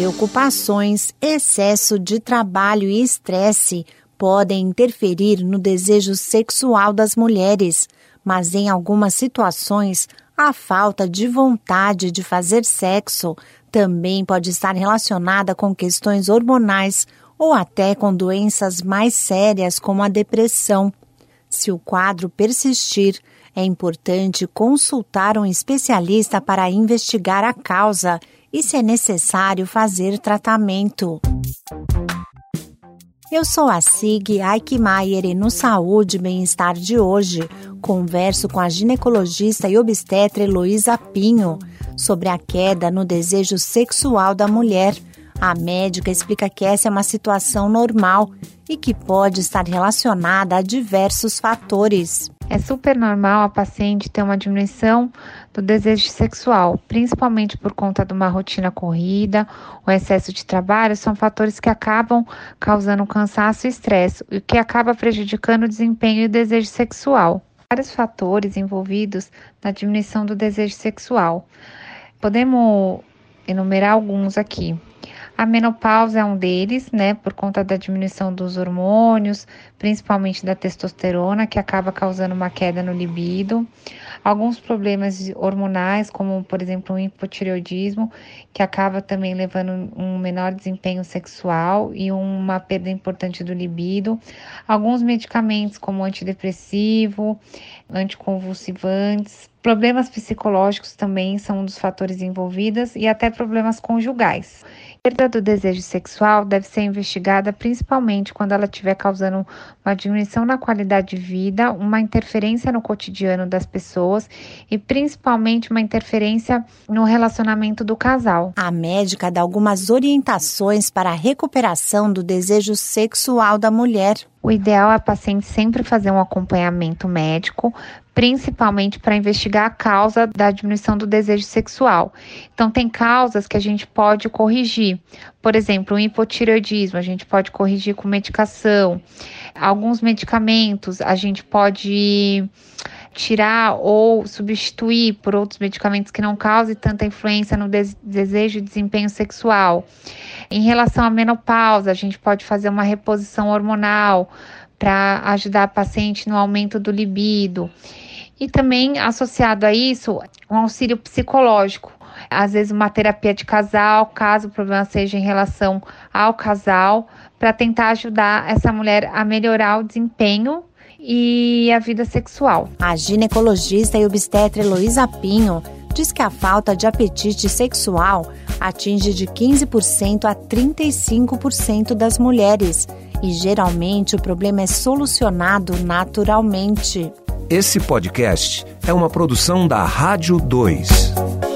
Preocupações, excesso de trabalho e estresse podem interferir no desejo sexual das mulheres, mas em algumas situações, a falta de vontade de fazer sexo também pode estar relacionada com questões hormonais ou até com doenças mais sérias como a depressão. Se o quadro persistir, é importante consultar um especialista para investigar a causa e, se é necessário, fazer tratamento. Eu sou a Sig Aikmaier e no Saúde e Bem-Estar de hoje converso com a ginecologista e obstetra Heloísa Pinho sobre a queda no desejo sexual da mulher. A médica explica que essa é uma situação normal e que pode estar relacionada a diversos fatores. É super normal a paciente ter uma diminuição do desejo sexual, principalmente por conta de uma rotina corrida, o excesso de trabalho, são fatores que acabam causando cansaço e estresse, o que acaba prejudicando o desempenho e o desejo sexual. Vários fatores envolvidos na diminuição do desejo sexual. Podemos enumerar alguns aqui. A menopausa é um deles, né, por conta da diminuição dos hormônios, principalmente da testosterona, que acaba causando uma queda no libido. Alguns problemas hormonais, como por exemplo o hipotireoidismo, que acaba também levando um menor desempenho sexual e uma perda importante do libido. Alguns medicamentos, como antidepressivo, anticonvulsivantes, problemas psicológicos também são um dos fatores envolvidos e até problemas conjugais perda do desejo sexual deve ser investigada principalmente quando ela estiver causando uma diminuição na qualidade de vida, uma interferência no cotidiano das pessoas e principalmente uma interferência no relacionamento do casal. A médica dá algumas orientações para a recuperação do desejo sexual da mulher. O ideal é a paciente sempre fazer um acompanhamento médico, principalmente para investigar a causa da diminuição do desejo sexual. Então, tem causas que a gente pode corrigir. Por exemplo, o hipotireoidismo, a gente pode corrigir com medicação. Alguns medicamentos a gente pode tirar ou substituir por outros medicamentos que não causem tanta influência no desejo e desempenho sexual. Em relação à menopausa, a gente pode fazer uma reposição hormonal para ajudar a paciente no aumento do libido. E também associado a isso, um auxílio psicológico. Às vezes, uma terapia de casal, caso o problema seja em relação ao casal, para tentar ajudar essa mulher a melhorar o desempenho e a vida sexual. A ginecologista e obstetra Heloísa Pinho diz que a falta de apetite sexual atinge de 15% a 35% das mulheres e geralmente o problema é solucionado naturalmente. Esse podcast é uma produção da Rádio 2.